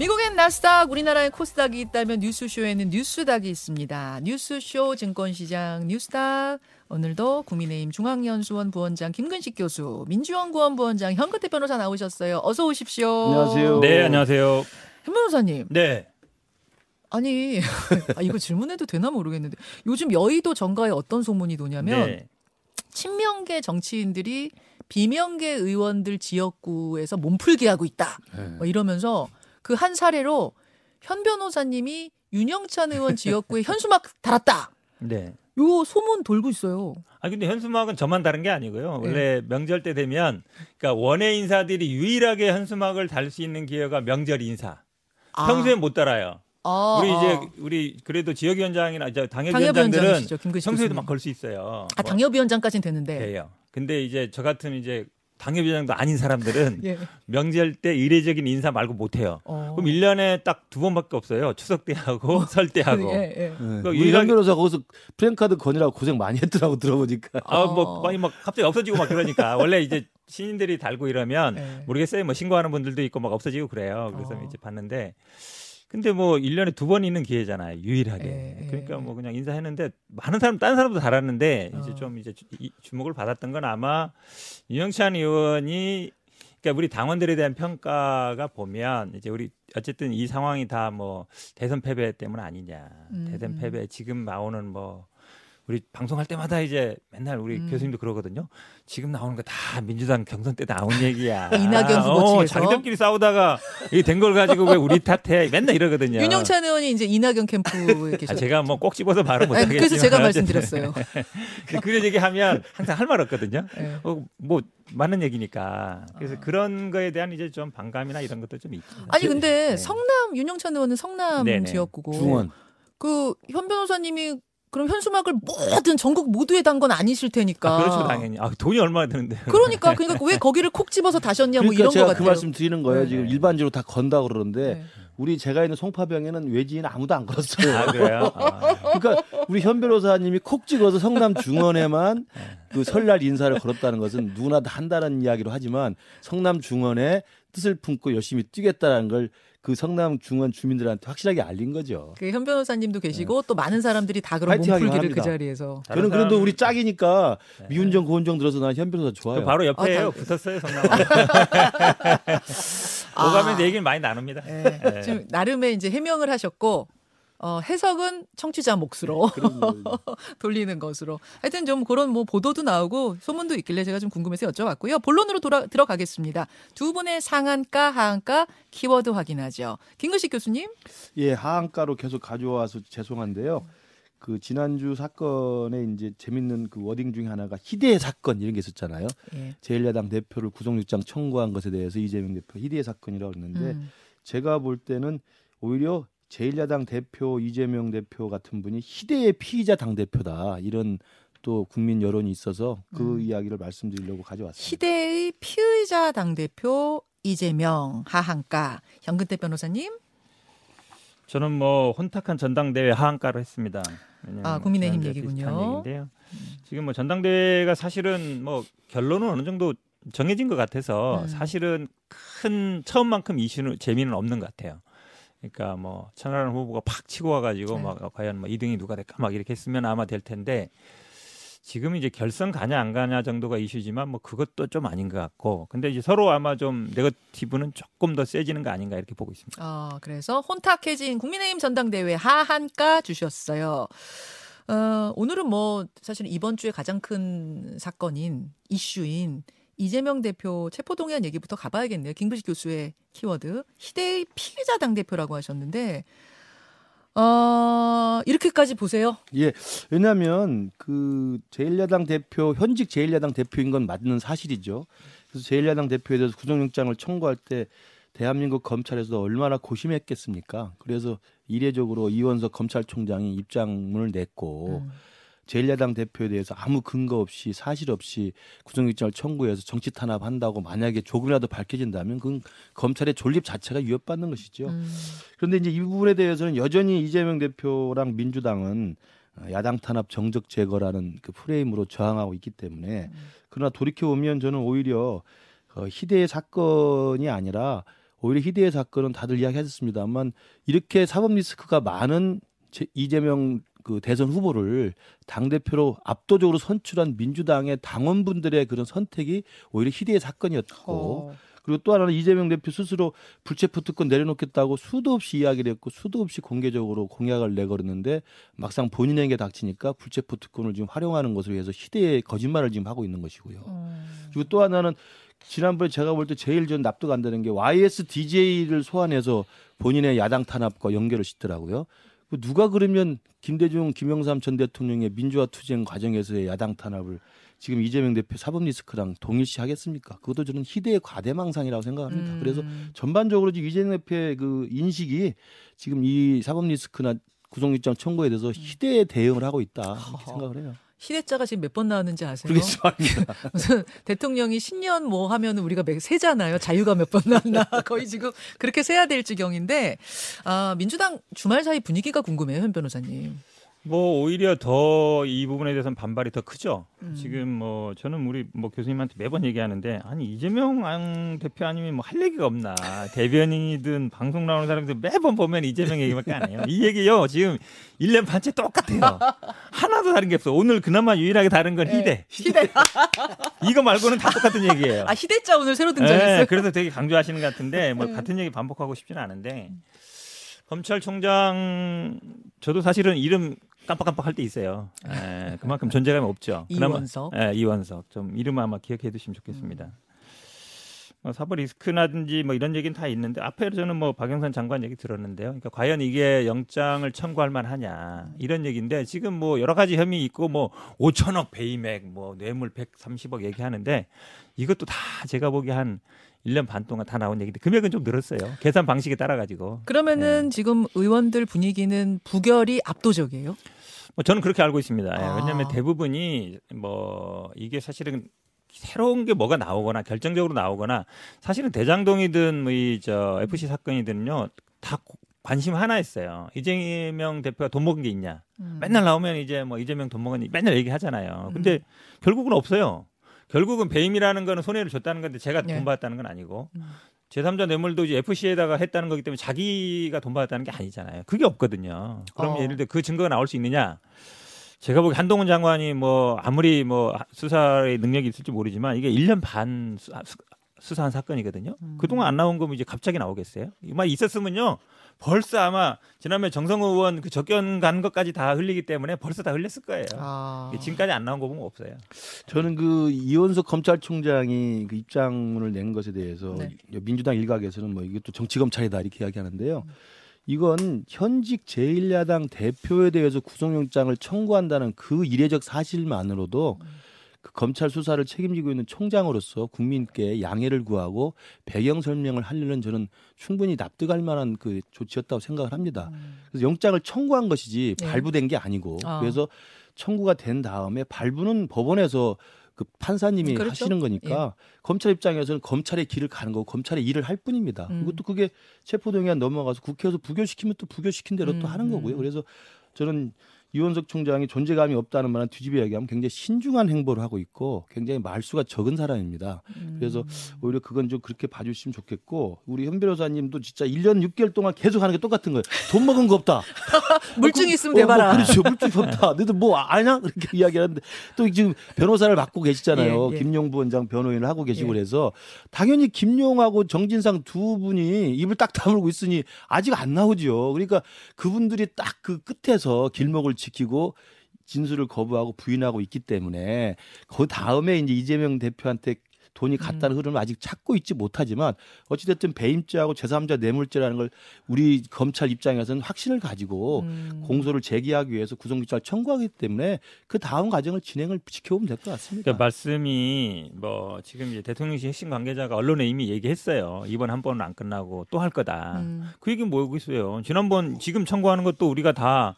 미국엔 나스닥, 우리나라엔 코스닥이 있다면 뉴스쇼에는 뉴스닥이 있습니다. 뉴스쇼 증권시장 뉴스닥. 오늘도 국민의힘 중앙연수원 부원장 김근식 교수, 민주연구원 부원장 현근태 변호사 나오셨어요. 어서 오십시오. 안녕하세요. 네, 안녕하세요. 현 변호사님. 네. 아니, 아, 이거 질문해도 되나 모르겠는데 요즘 여의도 정가에 어떤 소문이 도냐면 네. 친명계 정치인들이 비명계 의원들 지역구에서 몸풀기 하고 있다. 네. 뭐 이러면서 그 한 사례로 현 변호사님이 윤영찬 의원 지역구에 현수막 달았다. 네. 요 소문 돌고 있어요. 아 근데 현수막은 저만 다른 게 아니고요. 원래 명절 때 되면 그러니까 원외 인사들이 유일하게 현수막을 달 수 있는 기회가 명절 인사. 아. 평소에 못 달아요. 아, 우리 아. 이제 우리 그래도 지역위원장이나 이제 당협위원장들은 평소에도. 막 걸 수 있어요. 아 당협위원장까지는 되는데. 돼요. 근데 이제 저 같은 이제 당협위원장도 아닌 사람들은 예. 명절 때 이례적인 인사 말고 못 해요. 어. 그럼 1년에 딱 두 번밖에 없어요. 추석 때 하고 설때 하고. 예, 예. 네. 그 우리 유일하게- 현 변호사 거기서 프랭카드 건이라고 고생 많이 했더라고 들어보니까. 아, 어. 뭐, 많이 막 갑자기 없어지고 막 그러니까. 원래 이제 신인들이 달고 이러면 예. 모르겠어요. 뭐 신고하는 분들도 있고 막 없어지고 그래요. 그래서 어. 이제 봤는데. 근데 뭐 1년에 두 번 있는 기회잖아요. 유일하게. 예, 예. 그러니까 뭐 그냥 인사했는데 많은 사람, 다른 사람도 달았는데 이제 어. 좀 이제 주, 주목을 받았던 건 아마 윤영찬 의원이 그러니까 우리 당원들에 대한 평가가 보면 이제 우리 어쨌든 이 상황이 다 뭐 대선 패배 때문 아니냐. 음, 대선 음. 패배 지금 나오는 뭐 우리 방송할 때마다 이제 맨날 우리 음. 교수님도 그러거든요. 지금 나오는 거 다 민주당 경선 때 나온 얘기야. 이낙연 후보 어, 측에서. 자기들끼리 싸우다가 이게 된걸 가지고 왜 우리 탓해? 맨날 이러거든요. 윤영찬 의원이 이제 이낙연 캠프에 계셨. 아, 제가 뭐 꼭 집어서 말은 아니, 못하겠지만 그래서 제가 말씀드렸어요. 근데 그런 얘기하면 항상 할 말 없거든요. 예. 어, 뭐 맞는 얘기니까. 그래서 아. 그런 거에 대한 이제 좀 반감이나 이런 것도 좀 있죠. 아니 근데 네. 성남 윤영찬 의원은 성남 네네. 지역구고 중원. 그현 변호사님이 그럼 현수막을 모든 전국 모두에 단 건 아니실 테니까. 아, 그렇죠 당연히. 아, 돈이 얼마나 드는데. 그러니까 그러니까 왜 거기를 콕 집어서 다셨냐 뭐 그러니까 이런 제가 거그 같아요. 말씀 드리는 거예요. 네. 지금 일반적으로 다 건다 그러는데 네. 우리 제가 있는 송파병에는 외지인 아무도 안 걸었어요. 아 그래요? 아. 그러니까 우리 현 변호사님이 콕 찍어서 성남 중원에만 그 설날 인사를 걸었다는 것은 누구나 다 한다는 이야기로 하지만 성남 중원에 뜻을 품고 열심히 뛰겠다는 걸 그 성남 중원 주민들한테 확실하게 알린 거죠. 그 현 변호사님도 계시고 또 많은 사람들이 다 그런 몸풀기를 그. 자리에서. 저는 그래도 사람- 우리 짝이니까 미운정 고운정 들어서 난 현 변호사 좋아요. 그 바로 옆에요. 아, 다- 붙었어요, 성남. 오가면서 얘기를 많이 나눕니다. 예. 네. 지금 나름의 이제 해명을 하셨고 어, 해석은 청취자 몫으로. 돌리는 것으로. 하여튼 좀 그런 뭐 보도도 나오고 소문도 있길래 제가 좀 궁금해서 여쭤봤고요. 본론으로 돌아, 들어가겠습니다. 두 분의 상한가, 하한가 키워드 확인하죠. 김근식 교수님. 예, 하한가로 계속 가져와서 죄송한데요. 그 지난주 사건에 이제 재밌는 그 워딩 중에 하나가 희대의 사건 이런 게 있었잖아요. 예. 제1야당 대표를 구속영장 청구한 것에 대해서 이재명 대표 희대의 사건이라고 했는데 음. 제가 볼 때는 오히려 제1야당 대표 이재명 대표 같은 분이 희대의 피의자 당 대표다 이런 또 국민 여론이 있어서 그 음. 이야기를 말씀드리려고 가져왔습니다. 시대의 피의자 당 대표 이재명 하한가 현근태 변호사님. 저는 뭐 혼탁한 전당대회 하한가로 했습니다. 아, 국민의힘 얘기군요. 얘기인데요. 지금 뭐 전당대회가 사실은 뭐 결론은 어느 정도 정해진 것 같아서 음. 사실은 큰 처음만큼 이슈는 재미는 없는 것 같아요. 그러니까 뭐 천하람 후보가 팍 치고 와가지고 네. 막 과연 뭐 2등이 누가 될까 막 이렇게 했으면 아마 될 텐데 지금 이제 결선 가냐 안 가냐 정도가 이슈지만 뭐 그것도 좀 아닌 것 같고 근데 이제 서로 아마 좀 네거티브는 조금 더 세지는 거 아닌가 이렇게 보고 있습니다. 어, 그래서 혼탁해진 국민의힘 전당대회 하한가 주셨어요. 어, 오늘은 뭐 사실 이번 주에 가장 큰 사건인 이슈인 이재명 대표 체포동의안 얘기부터 가봐야겠네요. 김부식 교수의 키워드 희대의 피해자 당 대표라고 하셨는데 어, 이렇게까지 보세요. 예, 왜냐하면 그 제1야당 대표 현직 제1야당 대표인 건 맞는 사실이죠. 그래서 제1야당 대표에 대해서 구속영장을 청구할 때 대한민국 검찰에서 얼마나 고심했겠습니까? 그래서 이례적으로 이원석 검찰총장이 입장문을 냈고 음. 제1야당 대표에 대해서 아무 근거 없이 사실 없이 구속영장을 청구해서 정치 탄압한다고 만약에 조금이라도 밝혀진다면 그건 검찰의 존립 자체가 위협받는 것이죠. 음. 그런데 이제 이 부분에 대해서는 여전히 이재명 대표랑 민주당은 야당 탄압 정적 제거라는 그 프레임으로 저항하고 있기 때문에 그러나 돌이켜 보면 저는 오히려 어, 희대의 사건이 아니라 오히려 희대의 사건은 다들 이야기하셨습니다만 이렇게 사법 리스크가 많은 제- 이재명 그 대선 후보를 당 대표로 압도적으로 선출한 민주당의 당원분들의 그런 선택이 오히려 희대의 사건이었고 어. 그리고 또 하나는 이재명 대표 스스로 불체포 특권 내려놓겠다고 수도 없이 이야기를 했고 수도 없이 공개적으로 공약을 내걸었는데 막상 본인에게 닥치니까 불체포 특권을 지금 활용하는 것을 위해서 희대의 거짓말을 지금 하고 있는 것이고요. 음. 그리고 또 하나는 지난번에 제가 볼 때 제일 전 납득 안 되는 게 YS DJ를 소환해서 본인의 야당 탄압과 연결을 짓더라고요. 그 누가 그러면 김대중, 김영삼 전 대통령의 민주화 투쟁 과정에서의 야당 탄압을 지금 이재명 대표 사법 리스크랑 동일시 하겠습니까? 그것도 저는 희대의 과대망상이라고 생각합니다. 음. 그래서 전반적으로 지금 이재명 대표의 그 인식이 지금 이 사법 리스크나 구속영장 청구에 대해서 희대의 대응을 하고 있다 이렇게. 생각을 해요. 시대자가 지금 몇 번 나왔는지 아세요? 무슨 대통령이 신년 뭐 하면은 우리가 매- 세잖아요. 자유가 몇 번 나왔나. 거의 지금 그렇게 세야 될 지경인데 아, 민주당 주말 사이 분위기가 궁금해요, 현 변호사님. 뭐 오히려 더 이 부분에 대해서는 반발이 더 크죠. 음. 지금 뭐 저는 우리 뭐 교수님한테 매번 얘기하는데 아니 이재명 안 대표 아니면 뭐 할 얘기가 없나 대변인이든 방송 나오는 사람들 매번 보면 이재명 얘기밖에 안 해요. 이 얘기요 지금 1년 반째 똑같아요. 하나도 다른 게 없어. 오늘 그나마 유일하게 다른 건 희대. 희대. 이거 말고는 다 똑같은 얘기예요. 아, 희대자 오늘 새로 등장했어요. 네, 그래서 되게 강조하시는 것 같은데 뭐 네. 같은 얘기 반복하고 싶지는 않은데 검찰총장 저도 사실은 이름 깜빡깜빡 할 때 있어요. 예, 그만큼 존재감이 없죠. 그나마- 이원석. 예, 이원석. 좀 이름 아마 기억해 두시면 좋겠습니다. 어, 사법 리스크라든지 뭐 이런 얘기는 다 있는데 앞에 저는 뭐 박영선 장관 얘기 들었는데요. 그러니까 과연 이게 영장을 청구할 만하냐 이런 얘기인데 지금 뭐 여러 가지 혐의 있고 뭐 5천억 베이맥 뭐 뇌물 130억 얘기하는데 이것도 다 제가 보기 한 1년 반 동안 다 나온 얘기인데 금액은 좀 늘었어요. 계산 방식에 따라 가지고. 그러면은 지금 의원들 분위기는 부결이 압도적이에요. 뭐 저는 그렇게 알고 있습니다. 예, 아. 왜냐하면 대부분이 뭐 이게 사실은 새로운 게 뭐가 나오거나 결정적으로 나오거나 사실은 대장동이든 뭐 이 저 FC 사건이든요 다 고- 관심 하나였어요. 이재명 대표가 돈 먹은 게 있냐. 음. 맨날 나오면 이제 뭐 이재명 돈 먹은 맨날 얘기하잖아요. 근데 결국은 없어요. 결국은 배임이라는 거는 손해를 줬다는 건데 제가 네. 돈 받았다는 건 아니고 음. 제3자 뇌물도 이제 FC에다가 했다는 거기 때문에 자기가 돈 받았다는 게 아니잖아요. 그게 없거든요. 그럼 어. 예를 들어 그 증거가 나올 수 있느냐? 제가 보기 한동훈 장관이 뭐 아무리 뭐 수사의 능력이 있을지 모르지만 이게 1년 반 수, 수사한 사건이거든요. 음. 그동안 안 나온 거면 이제 갑자기 나오겠어요? 이말 있었으면요. 벌써 아마 지난번에 정성호 의원 그 적견 간 것까지 다 흘리기 때문에 벌써 다 흘렸을 거예요. 아. 지금까지 안 나온 거 보면 없어요. 저는 그 이원석 검찰총장이 그 입장문을 낸 것에 대해서 네. 민주당 일각에서는 뭐 이게 또 정치 검찰이다 이렇게 이야기하는데요. 이건 현직 제1야당 대표에 대해서 구속영장을 청구한다는 그 이례적 사실만으로도 그 검찰 수사를 책임지고 있는 총장으로서 국민께 양해를 구하고 배경 설명을 하려는 저는 충분히 납득할 만한 그 조치였다고 생각을 합니다. 음. 그래서 영장을 청구한 것이지 네. 발부된 게 아니고 아. 그래서 청구가 된 다음에 발부는 법원에서 그 판사님이 그렇죠. 하시는 거니까 검찰 입장에서는 검찰의 길을 가는 거고 검찰의 일을 할 뿐입니다. 음. 그것도 그게 체포동의안 넘어가서 국회에서 부결시키면 또 부결시킨 대로 음, 또 하는 거고요. 음. 그래서 저는 이원석 총장이 존재감이 없다는 말은 뒤집어 얘기하면 굉장히 신중한 행보를 하고 있고 굉장히 말수가 적은 사람입니다. 음. 그래서 오히려 그건 좀 그렇게 봐주시면 좋겠고 우리 현 변호사님도 진짜 1년 6개월 동안 계속 하는 게 똑같은 거예요. 돈 먹은 거 없다. 물증 있으면 어, 대봐라. 뭐 그렇죠. 물증 없다. 너희들 뭐 아냐? 그렇게 이야기하는데 또 지금 변호사를 맡고 계시잖아요. 예, 예. 김용 부원장 변호인을 하고 계시고 예. 그래서 당연히 김용하고 정진상 두 분이 입을 딱 다물고 있으니 아직 안 나오죠. 그러니까 그분들이 딱 그 끝에서 길목을 지키고 진술을 거부하고 부인하고 있기 때문에 그 다음에 이제 이재명 대표한테 돈이 갔다는 흐름을 아직 찾고 있지 못하지만 어찌됐든 배임죄하고 제3자 뇌물죄라는 걸 우리 검찰 입장에서는 확신을 가지고 음. 공소를 제기하기 위해서 구속영장을 청구하기 때문에 그 다음 과정을 진행을 지켜보면 될 것 같습니다. 그 말씀이 뭐 지금 이제 대통령실 핵심 관계자가 언론에 이미 얘기했어요. 이번 한 번은 안 끝나고 또 할 거다. 음. 그 얘기는 뭐고 있어요. 지난번 지금 청구하는 것도 우리가 다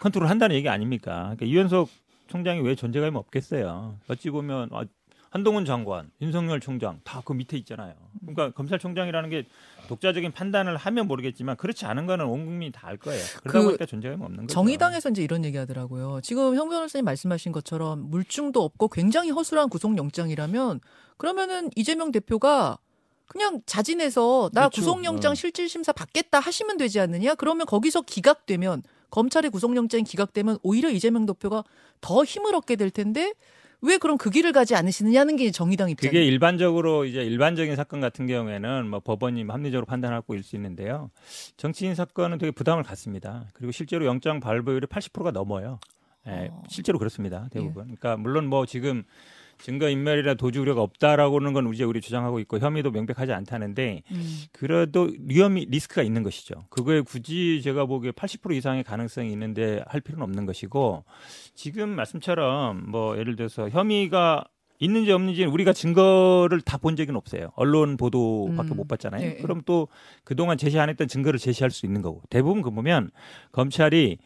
컨트롤 한다는 얘기 아닙니까? 그러니까 이현석 총장이 왜 존재감이 없겠어요. 어찌 보면 아, 한동훈 장관, 윤석열 총장 다 그 밑에 있잖아요. 그러니까 검찰총장이라는 게 독자적인 판단을 하면 모르겠지만 그렇지 않은 거는 온 국민이 다 알 거예요. 그러다 그 보니까 존재감이 없는 거죠. 정의당에서 이제 이런 얘기 하더라고요. 지금 형 변호사님 말씀하신 것처럼 물증도 없고 굉장히 허술한 구속영장이라면 그러면은 이재명 대표가 그냥 자진해서 나 그렇죠. 구속영장 어. 실질심사 받겠다 하시면 되지 않느냐? 그러면 거기서 기각되면 검찰의 구속영장이 기각되면 오히려 이재명 대표가 더 힘을 얻게 될 텐데 왜 그럼 그 길을 가지 않으시느냐는 게 정의당 그게 입장이에요. 일반적으로 이제 일반적인 사건 같은 경우에는 뭐 법원이 합리적으로 판단하고 일 수 있는데요. 정치인 사건은 되게 부담을 갖습니다. 그리고 실제로 영장 발부율이 80%가 넘어요. 예, 어. 실제로 그렇습니다. 대부분. 그러니까 물론 뭐 지금 증거 인멸이나 도주 우려가 없다라고는 건 이제 우리 주장하고 있고 혐의도 명백하지 않다는데 음. 그래도 위험이 리스크가 있는 것이죠. 그거에 굳이 제가 보기에 80% 이상의 가능성이 있는데 할 필요는 없는 것이고 지금 말씀처럼 뭐 예를 들어서 혐의가 있는지 없는지 우리가 증거를 다 본 적은 없어요. 언론 보도밖에 음. 못 봤잖아요. 네. 그럼 또 그동안 제시 안 했던 증거를 제시할 수 있는 거고 대부분 그 보면 검찰이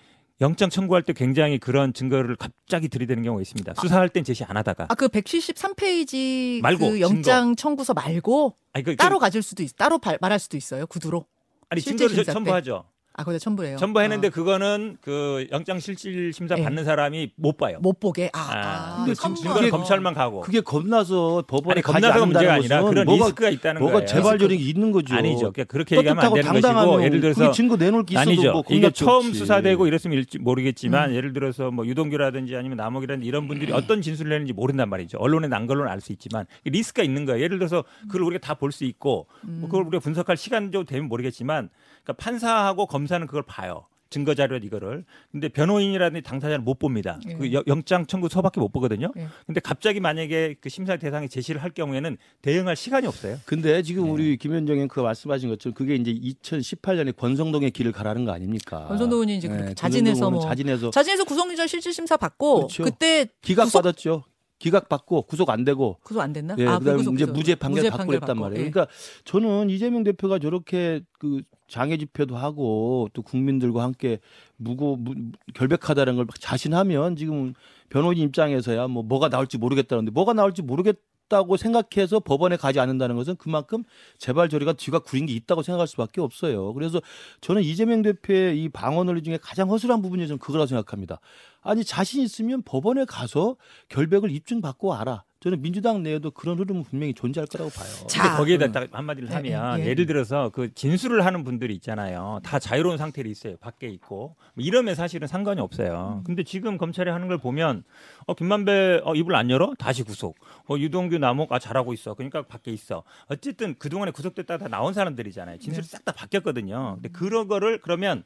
영장 청구할 때 굉장히 그런 증거를 갑자기 들이대는 경우가 있습니다. 수사할 땐 제시 안 하다가 아 그 173페이지 말고, 그 영장 청구서 말고 아니, 그, 따로 가질 수도 있, 따로 발- 말할 수도 있어요. 구두로. 아니 증거를. 첨부하죠. 아, 거기다 첨부해요. 첨부했는데 아, 그거는 그 영장 실질 심사 예. 받는 사람이 못 봐요. 못 보게. 아, 아, 아, 근데 증거는 그게- 검찰만 가고. 그게 겁나서 법원에 아니 가지 겁나서가 문제가 않는다는 아니라 그런 뭐가 리스크가 있다는 뭐가 거예요. 재발률이 있는 거죠. 아니죠. 그렇게 얘기하면 안 되는 것이고 예를 들어서 그게 증거 내놓을 게 있어도 아니죠. 뭐 이게 처음 없지. 수사되고 이랬으면 일지 모르겠지만 음. 예를 들어서 뭐 유동규라든지 아니면 남욱이라든지 이런 분들이 어떤 진술을 내는지 모른단 말이죠. 언론에 난 걸로는 알 수 있지만 리스크가 있는 거예요. 예를 들어서 그걸 우리가 다 볼 수 있고 음. 뭐 그걸 우리가 분석할 시간도 되면 모르겠지만 그러니까 판사하고 검사는 그걸 봐요. 증거 자료 이거를. 근데 변호인이라든지 당사자는 못 봅니다. 예. 그 여- 영장 청구서밖에 못 보거든요. 예. 근데 갑자기 만약에 그 심사 대상에 제시를 할 경우에는 대응할 시간이 없어요. 근데 지금 네. 우리 김현정님 그 말씀하신 것처럼 그게 이제 2018년에 권성동의 길을 가라는 거 아닙니까? 권성동 의원이 이제 네, 자진해서 뭐 자진해서 자진해서 구속영장 실질 심사 받고 그렇죠. 그때 기각 구속- 받았죠. 기각 받고 구속 안 되고 구속 안 됐나? 예, 아, 그다음에 이제. 무죄 판결 무죄 받고 그랬단 말이에요. 예. 그러니까 저는 이재명 대표가 저렇게 그 장애 집회도 하고 또 국민들과 함께 무고 무, 결백하다는 걸막 자신하면 지금 변호인 입장에서야 뭐 뭐가 나올지 모르겠다는데 뭐가 나올지 모르겠 다고 생각해서 법원에 가지 않는다는 것은 그만큼 재발 저리가 뒤가 구린 게 있다고 생각할 수밖에 없어요. 그래서 저는 이재명 대표의 이 논리 중에 가장 허술한 부분이 저는 그거라고 생각합니다. 아니 자신 있으면 법원에 가서 결백을 입증받고 와라. 저는 민주당 내에도 그런 흐름은 분명히 존재할 거라고 봐요. 자, 근데 거기에다 딱 한마디를 예, 하면 예, 예. 예를 들어서 그 진술을 하는 분들이 있잖아요. 다 자유로운 상태로 있어요. 밖에 있고 뭐 이러면 사실은 상관이 없어요. 음. 근데 지금 검찰이 하는 걸 보면 어 김만배 어, 입을 안 열어 다시 구속. 어 유동규 남욱 아 잘하고 있어. 그러니까 밖에 있어. 어쨌든 그 동안에 구속됐다 다 나온 사람들이잖아요. 진술이 네. 싹다 바뀌었거든요. 근데 그런 거를 그러면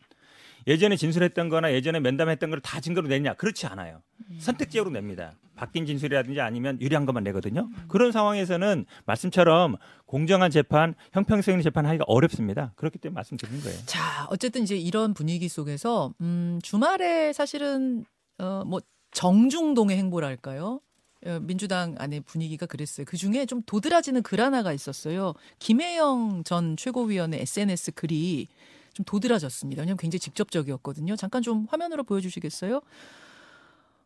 예전에 진술했던 거나 예전에 면담했던 걸 다 증거로 내냐? 그렇지 않아요. 선택적으로 냅니다. 바뀐 진술이라든지 아니면 유리한 것만 내거든요. 그런 상황에서는 말씀처럼 공정한 재판, 형평성 재판 하기가 어렵습니다. 그렇기 때문에 말씀드리는 거예요. 자, 어쨌든 이제 이런 분위기 속에서 음, 주말에 사실은 어, 뭐 정중동의 행보랄까요? 어, 민주당 안에 분위기가 그랬어요. 그 중에 좀 도드라지는 글 하나가 있었어요. 김혜영 전 최고위원의 SNS 글이 좀 도드라졌습니다. 왜냐하면 굉장히 직접적이었거든요. 잠깐 좀 화면으로 보여주시겠어요?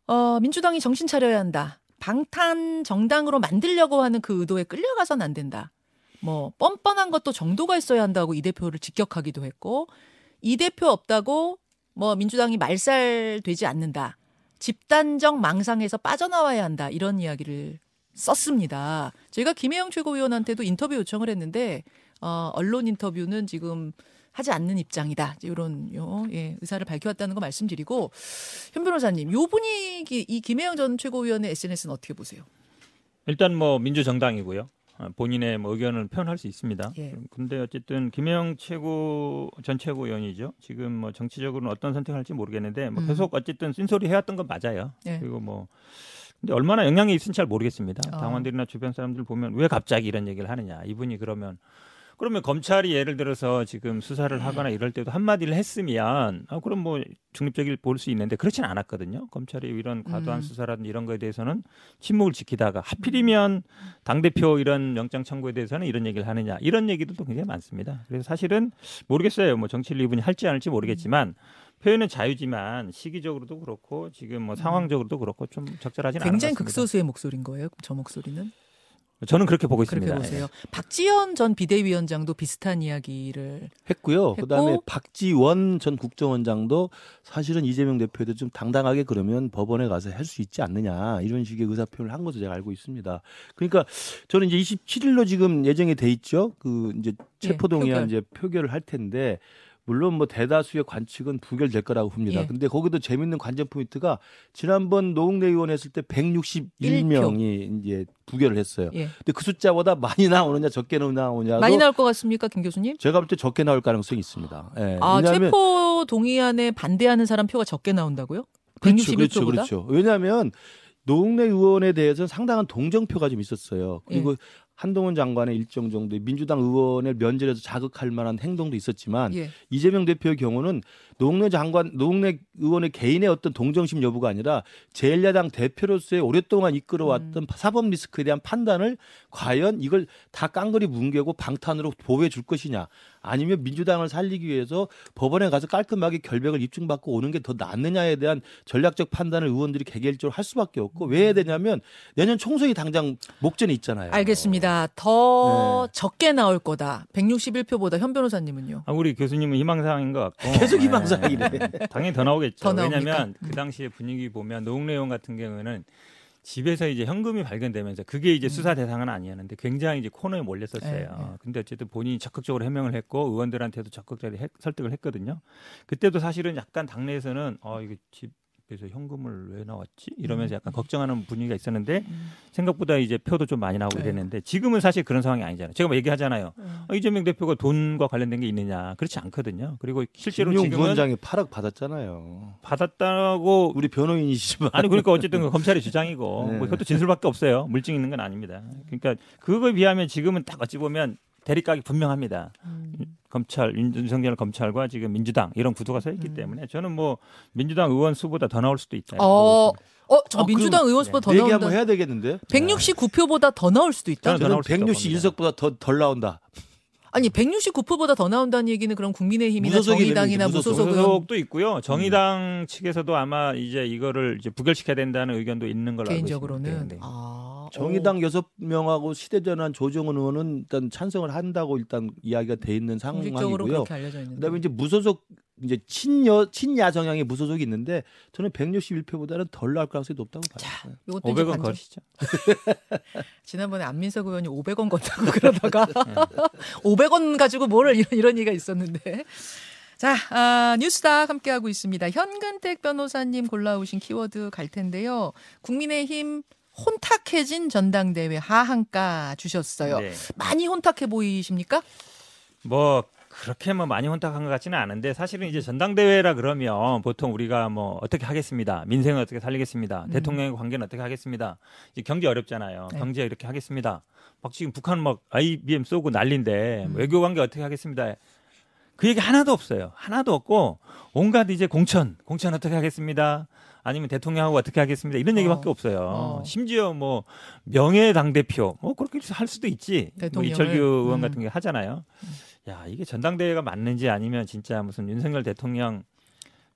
어, 민주당이 정신 차려야 한다. 방탄 정당으로 만들려고 하는 그 의도에 끌려가선 안 된다. 뭐 뻔뻔한 것도 정도가 있어야 한다고 이 대표를 직격하기도 했고 이 대표 없다고 뭐 민주당이 말살되지 않는다. 집단적 망상에서 빠져나와야 한다. 이런 이야기를 썼습니다. 저희가 김혜영 최고위원한테도 인터뷰 요청을 했는데 어, 언론 인터뷰는 지금 하지 않는 입장이다. 이런 요, 예, 의사를 밝혀왔다는 거 말씀드리고 현 변호사님, 요 분위기 이 김혜영 전 최고위원의 SNS는 어떻게 보세요? 일단 뭐 민주정당이고요. 어, 본인의 뭐 의견을 표현할 수 있습니다. 예. 근데 어쨌든 김영 최고 전 최고위원이죠. 지금 뭐 정치적으로는 어떤 선택할지 모르겠는데 뭐 음. 계속 어쨌든 쓴소리 해왔던 건 맞아요. 예. 그리고 뭐 근데 얼마나 영향이 있을지 잘 모르겠습니다. 어. 당원들이나 주변 사람들 보면 왜 갑자기 이런 얘기를 하느냐. 이분이 그러면 그러면 검찰이 예를 들어서 지금 수사를 하거나 이럴 때도 한마디를 했으면 아, 그럼 뭐 중립적일 볼 수 있는데 그렇지는 않았거든요. 검찰이 이런 과도한 음. 수사라든지 이런 거에 대해서는 침묵을 지키다가 하필이면 당 대표 이런 영장 청구에 대해서는 이런 얘기를 하느냐 이런 얘기들도 굉장히 많습니다. 그래서 사실은 모르겠어요. 뭐 정치를 이분이 할지 안 할지 모르겠지만 표현은 자유지만 시기적으로도 그렇고 지금 뭐 상황적으로도 그렇고 좀 적절하지는 굉장히 않았습니다. 극소수의 목소리인 거예요. 저 목소리는. 저는 그렇게 보고 그렇게 있습니다. 보세요. 박지원 전 비대위원장도 비슷한 이야기를 했고요. 했고. 그다음에 박지원 전 국정원장도 사실은 이재명 대표도 좀 당당하게 그러면 법원에 가서 할 수 있지 않느냐 이런 식의 의사 표현을 한 것으로 제가 알고 있습니다. 그러니까 저는 이제 27일로 지금 예정이 돼 있죠. 그 이제 체포동의안 예, 이제 표결을 할 텐데 물론 뭐 대다수의 관측은 부결될 거라고 봅니다. 예. 근데 거기도 재밌는 관전 포인트가 지난번 노웅래 의원 했을 때 161명이 이제 부결을 했어요. 예. 근데 그 숫자보다 많이 나오느냐 적게 나오느냐도 많이 나올 것 같습니까, 김 교수님? 제가 볼 때 적게 나올 가능성이 있습니다. 예. 아, 왜냐하면 체포 동의안에 반대하는 사람 표가 적게 나온다고요? 그렇죠, 161표보다? 그렇죠, 그렇죠. 왜냐하면 노웅래 의원에 대해서는 상당한 동정표가 좀 있었어요. 예. 그리고 한동훈 장관의 일정 정도의 민주당 의원을 면제해서 자극할 만한 행동도 있었지만 예. 이재명 대표의 경우는 노웅래 장관, 노웅래 의원의 개인의 어떤 동정심 여부가 아니라 제1야당 대표로서의 오랫동안 이끌어왔던 음. 사법 리스크에 대한 판단을 과연 이걸 다 깡그리 뭉개고 방탄으로 보호해 줄 것이냐 아니면 민주당을 살리기 위해서 법원에 가서 깔끔하게 결백을 입증받고 오는 게 더 낫느냐에 대한 전략적 판단을 의원들이 개개인적으로 할 수밖에 없고 왜 해야 되냐면 내년 총선이 당장 목전에 있잖아요. 알겠습니다. 더 네. 적게 나올 거다. 161표보다 현 변호사님은요? 아, 우리 교수님은 희망사항인 것 같고 계속 네. 희망사항이네. 당연히 더 나오겠죠. 더? 왜냐하면 음. 그 당시에 분위기 보면 노웅래 의원 같은 경우는 집에서 이제 현금이 발견되면서 그게 이제 음. 수사 대상은 아니었는데 굉장히 이제 코너에 몰렸었어요. 네, 네. 근데 어쨌든 본인이 적극적으로 해명을 했고 의원들한테도 적극적으로 해- 설득을 했거든요. 그때도 사실은 약간 당내에서는 어 이게 집 에서 현금을 왜 나왔지 이러면서 약간 걱정하는 분위기가 있었는데 음. 생각보다 이제 표도 좀 많이 나오게 네. 됐는데 지금은 사실 그런 상황이 아니잖아요. 제가 뭐 얘기하잖아요. 음. 어, 이재명 대표가 돈과 관련된 게 있느냐 그렇지 않거든요. 그리고 실제로 지금은 부원장이 8억 받았잖아요. 받았다고 우리 변호인이시지만 아니 그러니까 어쨌든 그 검찰의 주장이고 네. 뭐 그것도 진술밖에 없어요. 물증 있는 건 아닙니다. 그러니까 그거에 비하면 지금은 딱 어찌 보면 대립각이 분명합니다. 음. 검찰 윤- 윤석열 검찰과 지금 민주당 이런 구도가 서 있기 음. 때문에 저는 뭐 민주당 의원 수보다 더 나올 수도 있다. 어, 어, 저 어, 민주당 의원 수보다 더 얘기 나온다. 한번 해야 되겠는데요? 169표보다 더 나올 수도 있다. 저는 더 저는 나올 수 있다고 161석보다 더 덜 나온다. 아니 169표보다 더 나온다는 얘기는 그럼 국민의힘이나 정의당이나 무소속 무소속도 있고요. 정의당 측에서도 아마 이제 이거를 이제 부결시켜야 된다는 의견도 있는 걸로 알고 개인적으로는 있습니다. 네, 네. 아, 정의당 여섯 명하고 시대전환 조정은 의원은 일단 찬성을 한다고 일단 이야기가 돼 있는 상황이고요. 그렇게 알려져 있는데. 그다음에 이제 무소속 이제 친여 친야 성향의 무소속이 있는데 저는 161표보다는 덜 나올 가능성이 높다고 봐요. 자, 네. 이것도 이제 500원 관전. 거시죠. 지난번에 안민석 의원이 500원 건다고 그러다가 네. 500원 가지고 뭐를 이런, 이런 얘기가 있었는데. 자, 아, 뉴스닥 함께하고 있습니다. 현근택 변호사님 골라오신 키워드 갈 텐데요. 국민의힘 혼탁해진 전당대회 하한가 주셨어요. 네. 많이 혼탁해 보이십니까? 뭐 그렇게 뭐 많이 혼탁한 것 같지는 않은데 사실은 이제 전당대회라 그러면 보통 우리가 뭐 어떻게 하겠습니다. 민생을 어떻게 살리겠습니다. 음. 대통령의 관계는 어떻게 하겠습니다. 이제 경제 어렵잖아요. 네. 경제 이렇게 하겠습니다. 막 지금 북한 막 IBM 쏘고 난린데 음. 외교 관계 어떻게 하겠습니다. 그 얘기 하나도 없어요. 하나도 없고 온갖 이제 공천, 공천 어떻게 하겠습니다. 아니면 대통령하고 어떻게 하겠습니다. 이런 얘기밖에 어. 없어요. 어. 심지어 뭐 명예 당 대표 뭐 그렇게 할 수도 있지. 뭐 대통령을. 이철규 의원 음. 같은 게 하잖아요. 야 이게 전당대회가 맞는지 아니면 진짜 무슨 윤석열 대통령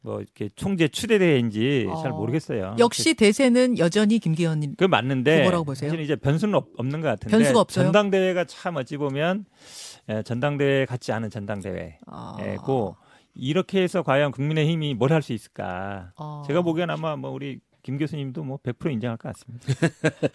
뭐 이렇게 총재 추대대회인지 잘 어. 모르겠어요. 역시 대세는 여전히 김기현님. 그 맞는데 후보라고 보세요? 사실 이제 변수는 없, 는것 같은데 변수가 없어요? 전당대회가 참 어찌 보면 예, 전당대회 같지 않은 전당대회고 아. 이렇게 해서 과연 국민의힘이 뭘 할 수 있을까? 아. 제가 보기엔 아마 뭐 우리 김 교수님도 뭐 100% 인정할 것 같습니다.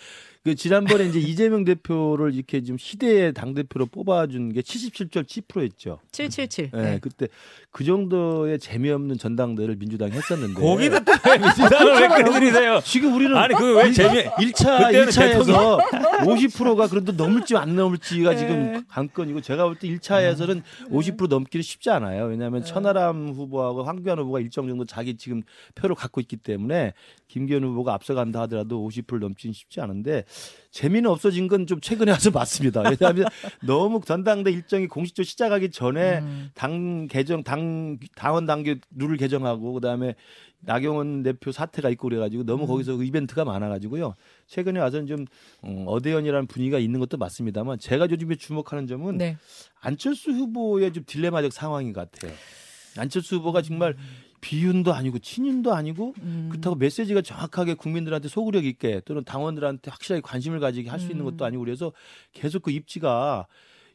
그 지난번에 이제 이재명 대표를 이렇게 좀 시대의 당 대표로 뽑아준 게 77.7%였죠. 777. 네, 네. 그때 그 정도의 재미없는 전당대를 민주당이 했었는데. 거기다 민주당을 왜 끌어들이세요? 지금 우리는 아니 그 왜 재미 1차 그때는 1차에서 50%가 그래도 넘을지 안 넘을지가 네. 지금 관건이고 제가 볼 때 1차에서는 50% 넘기는 쉽지 않아요. 왜냐하면 네. 천하람 후보하고 황교안 후보가 일정 정도 자기 지금 표를 갖고 있기 때문에 김 기현 후보가 앞서간다 하더라도 50%를 넘기는 쉽지 않은데 재미는 없어진 건 좀 최근에 와서 맞습니다. 왜냐하면 너무 전당대 일정이 공식적으로 시작하기 전에 음. 당 개정 당 당원 당규 룰을 개정하고 그다음에 나경원 대표 사태가 있고 그래가지고 너무 음. 거기서 이벤트가 많아가지고요. 최근에 와서는 좀 음, 어대연이라는 분위기가 있는 것도 맞습니다만 제가 요즘에 주목하는 점은 네. 안철수 후보의 좀 딜레마적 상황인 것 같아요. 안철수 후보가 정말 비윤도 아니고 친윤도 아니고 음. 그렇다고 메시지가 정확하게 국민들한테 소구력 있게 또는 당원들한테 확실하게 관심을 가지게 할 수 있는 음. 것도 아니고 그래서 계속 그 입지가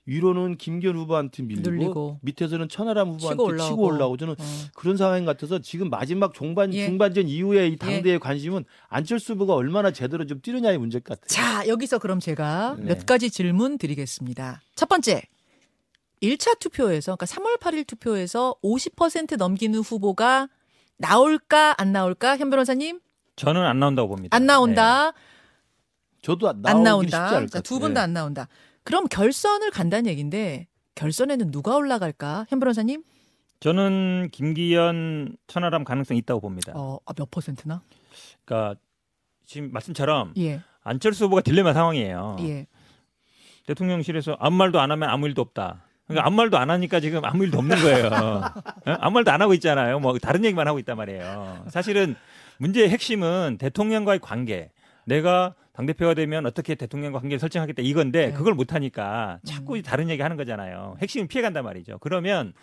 위로는 김기현 후보한테 밀리고 눌리고. 밑에서는 천하람 후보한테 치고 올라오고. 치고 올라오고 저는 어. 그런 상황 같아서 지금 마지막 종반 예. 중반전 이후에 이 당대의 관심은 안철수 후보가 얼마나 제대로 좀 뛰느냐의 문제 같아요. 자, 여기서 그럼 제가 네. 몇 가지 질문 드리겠습니다. 첫 번째. 1차 투표에서, 그러니까 3월 8일 투표에서 50% 넘기는 후보가 나올까, 안 나올까? 현 변호사님? 저는 안 나온다고 봅니다. 안 나온다. 저도 안 나온다. 않을 것 자, 두 같아요. 분다 안 나온다. 그럼 결선을 간다는 얘기인데, 결선에는 누가 올라갈까? 현 변호사님? 네. 저는 김기현 천하람 가능성이 있다고 봅니다. 어, 아, 몇 퍼센트나? 그러니까 지금 말씀처럼 예, 안철수 후보가 딜레마 상황이에요. 예. 대통령실에서 아무 말도 안 하면 아무 일도 없다. 그러니까 아무 말도 안 하니까 지금 아무 일도 없는 거예요. 어? 아무 말도 안 하고 있잖아요. 뭐 다른 얘기만 하고 있단 말이에요. 사실은 문제의 핵심은 대통령과의 관계. 내가 당대표가 되면 어떻게 대통령과 관계를 설정하겠다 이건데 네. 그걸 못하니까 자꾸 음. 다른 얘기 하는 거잖아요. 핵심은 피해간단 말이죠. 그러면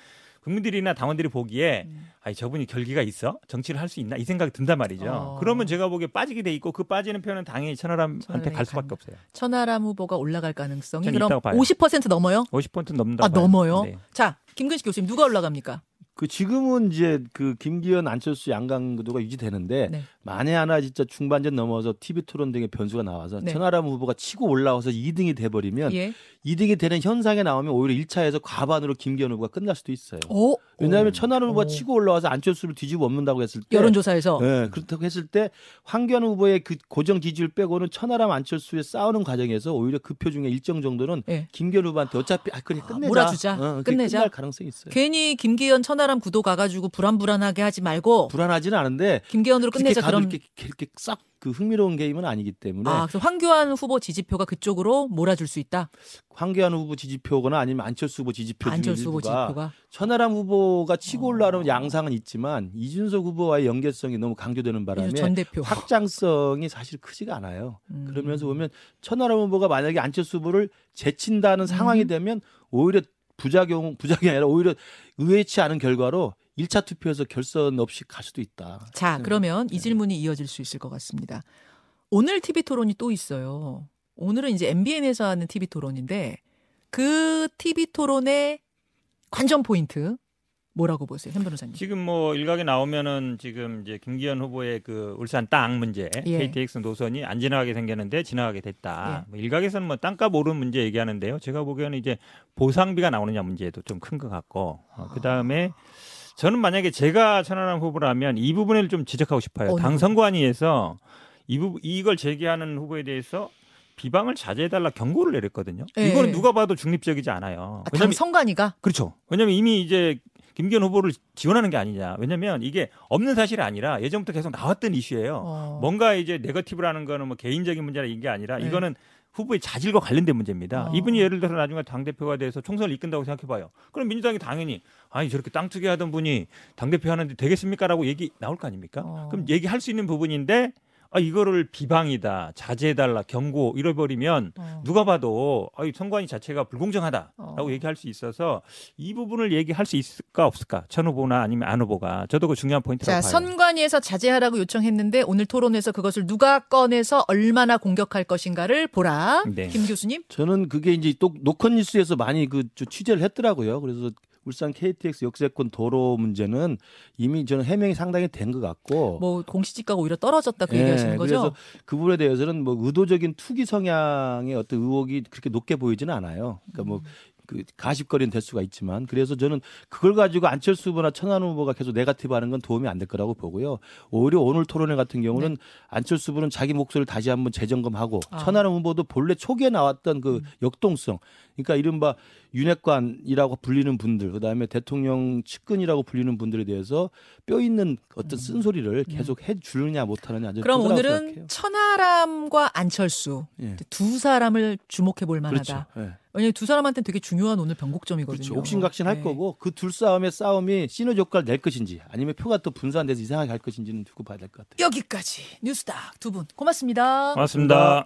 국민들이나 당원들이 보기에 음. 아니 저분이 결기가 있어 정치를 할 수 있나 이 생각이 든단 말이죠. 어. 그러면 제가 보기에 빠지게 돼 있고 그 빠지는 표는 당연히 천하람한테 갈 수밖에 간다. 없어요. 천하람 후보가 올라갈 가능성이 그럼 있다고 봐요. 50% 넘어요? 50% 넘는다. 아, 넘어요? 네. 자, 김근식 교수님 누가 올라갑니까? 그 지금은 이제 그 김기현 안철수 양강 구도가 유지되는데 네. 만에 하나 진짜 중반전 넘어서 TV 토론 등의 변수가 나와서 네. 천하람 후보가 치고 올라와서 2등이 돼 버리면 예. 2등이 되는 현상에 나오면 오히려 1차에서 과반으로 김기현 후보가 끝날 수도 있어요. 오. 왜냐하면 오. 천하람 후보가 오. 치고 올라와서 안철수를 뒤집어 엎는다고 했을 때 여론조사에서 네, 그렇다고 했을 때 황교안 후보의 그 고정 지지율 빼고는 천하람 안철수의 싸우는 과정에서 오히려 그 표 중에 일정 정도는 예. 김기현 후보한테 어차피 아 그래 아, 끝내자. 몰아주자. 어, 끝내자. 끝날 가능성이 있어요. 괜히 김기현 천하람 구도 가가지고 불안불안하게 하지 말고 불안하지는 않은데 김기현으로 끝내자. 가도 그럼 이렇게 이렇게 싹 그 흥미로운 게임은 아니기 때문에 아, 그래서 황교안 후보 지지표가 그쪽으로 몰아줄 수 있다. 황교안 후보 지지표거나 아니면 안철수 후보 지지표 안철수 후보 지지표가. 천하람 후보가 치고 어. 올라오는 양상은 있지만 이준석 후보와의 연계성이 너무 강조되는 바람에. 확장성이 사실 크지가 않아요. 음. 그러면서 보면 천하람 후보가 만약에 안철수 후보를 제친다는 상황이 음. 되면 오히려 부작용 부작용이 아니라 오히려 의외치 않은 결과로 1차 투표에서 결선 없이 갈 수도 있다. 자, 그러면 네. 이 질문이 이어질 수 있을 것 같습니다. 오늘 TV 토론이 또 있어요. 오늘은 이제 MBN에서 하는 TV 토론인데 그 TV 토론의 관전 포인트 뭐라고 보세요, 현 변호사님? 지금 뭐 일각에 나오면은 지금 이제 김기현 후보의 그 울산 땅 문제, 예. KTX 노선이 안 지나가게 생겼는데 지나가게 됐다. 예. 뭐 일각에서는 뭐 땅값 오른 문제 얘기하는데요. 제가 보기에는 이제 보상비가 나오느냐 문제도 좀 큰 것 같고 어, 그 다음에 저는 만약에 제가 천하람 후보라면 이 부분을 좀 지적하고 싶어요. 어느 당 부분? 선관위에서 이 부, 이걸 제기하는 후보에 대해서 비방을 자제해달라 경고를 내렸거든요. 예. 이거는 누가 봐도 중립적이지 않아요. 아, 당 왜냐면 선관위가 그렇죠. 왜냐하면 이미 이제 김기현 후보를 지원하는 게 아니냐. 왜냐하면 이게 없는 사실이 아니라 예전부터 계속 나왔던 이슈예요. 어, 뭔가 이제 네거티브라는 거는 뭐 개인적인 문제나 이게 아니라 네. 이거는 후보의 자질과 관련된 문제입니다. 어. 이분이 예를 들어서 나중에 당 대표가 돼서 총선을 이끈다고 생각해봐요. 그럼 민주당이 당연히 아니 저렇게 땅 투기하던 분이 당 대표 하는데 되겠습니까라고 얘기 나올 거 아닙니까? 어. 그럼 얘기할 수 있는 부분인데 아 이거를 비방이다, 자제해달라, 경고 이래버리면 어. 누가 봐도 아, 이 선관위 자체가 불공정하다 라고 어. 얘기할 수 있어서 이 부분을 얘기할 수 있을까 없을까? 천 후보나 아니면 안 후보가 저도 그 중요한 포인트라고 자, 봐요. 선관위에서 자제하라고 요청했는데 오늘 토론에서 그것을 누가 꺼내서 얼마나 공격할 것인가를 보라. 네. 김 교수님. 저는 그게 이제 또 노컷 뉴스에서 많이 그저 취재를 했더라고요. 그래서 울산 KTX 역세권 도로 문제는 이미 저는 해명이 상당히 된 것 같고 뭐 공시지가가 오히려 떨어졌다 그 예, 얘기하시는 거죠? 그래서 그 부분에 대해서는 뭐 의도적인 투기 성향의 어떤 의혹이 그렇게 높게 보이지는 않아요. 그러니까 뭐 그 가십거리는 될 수가 있지만 그래서 저는 그걸 가지고 안철수 후보나 천안 후보가 계속 네가티브 하는 건 도움이 안 될 거라고 보고요. 오히려 오늘 토론회 같은 경우는 안철수 후보는 자기 목소리를 다시 한번 재점검하고 아. 천안 후보도 본래 초기에 나왔던 그 역동성 그러니까 이른바 윤핵관이라고 불리는 분들 그다음에 대통령 측근이라고 불리는 분들에 대해서 뼈 있는 어떤 쓴소리를 계속 해 주느냐 못 하느냐 음. 그럼 오늘은 생각해요. 천하람과 안철수 예. 두 사람을 주목해 볼 만하다. 그렇죠. 예. 왜냐하면 두 사람한테는 되게 중요한 오늘 변곡점이거든요. 그렇죠. 옥신각신 할 네. 거고 그 둘 싸움의 싸움이 시너지 효과를 낼 것인지 아니면 표가 또 분산돼서 이상하게 할 것인지는 두고 봐야 될 것 같아요. 여기까지 뉴스닥 두 분 고맙습니다. 고맙습니다.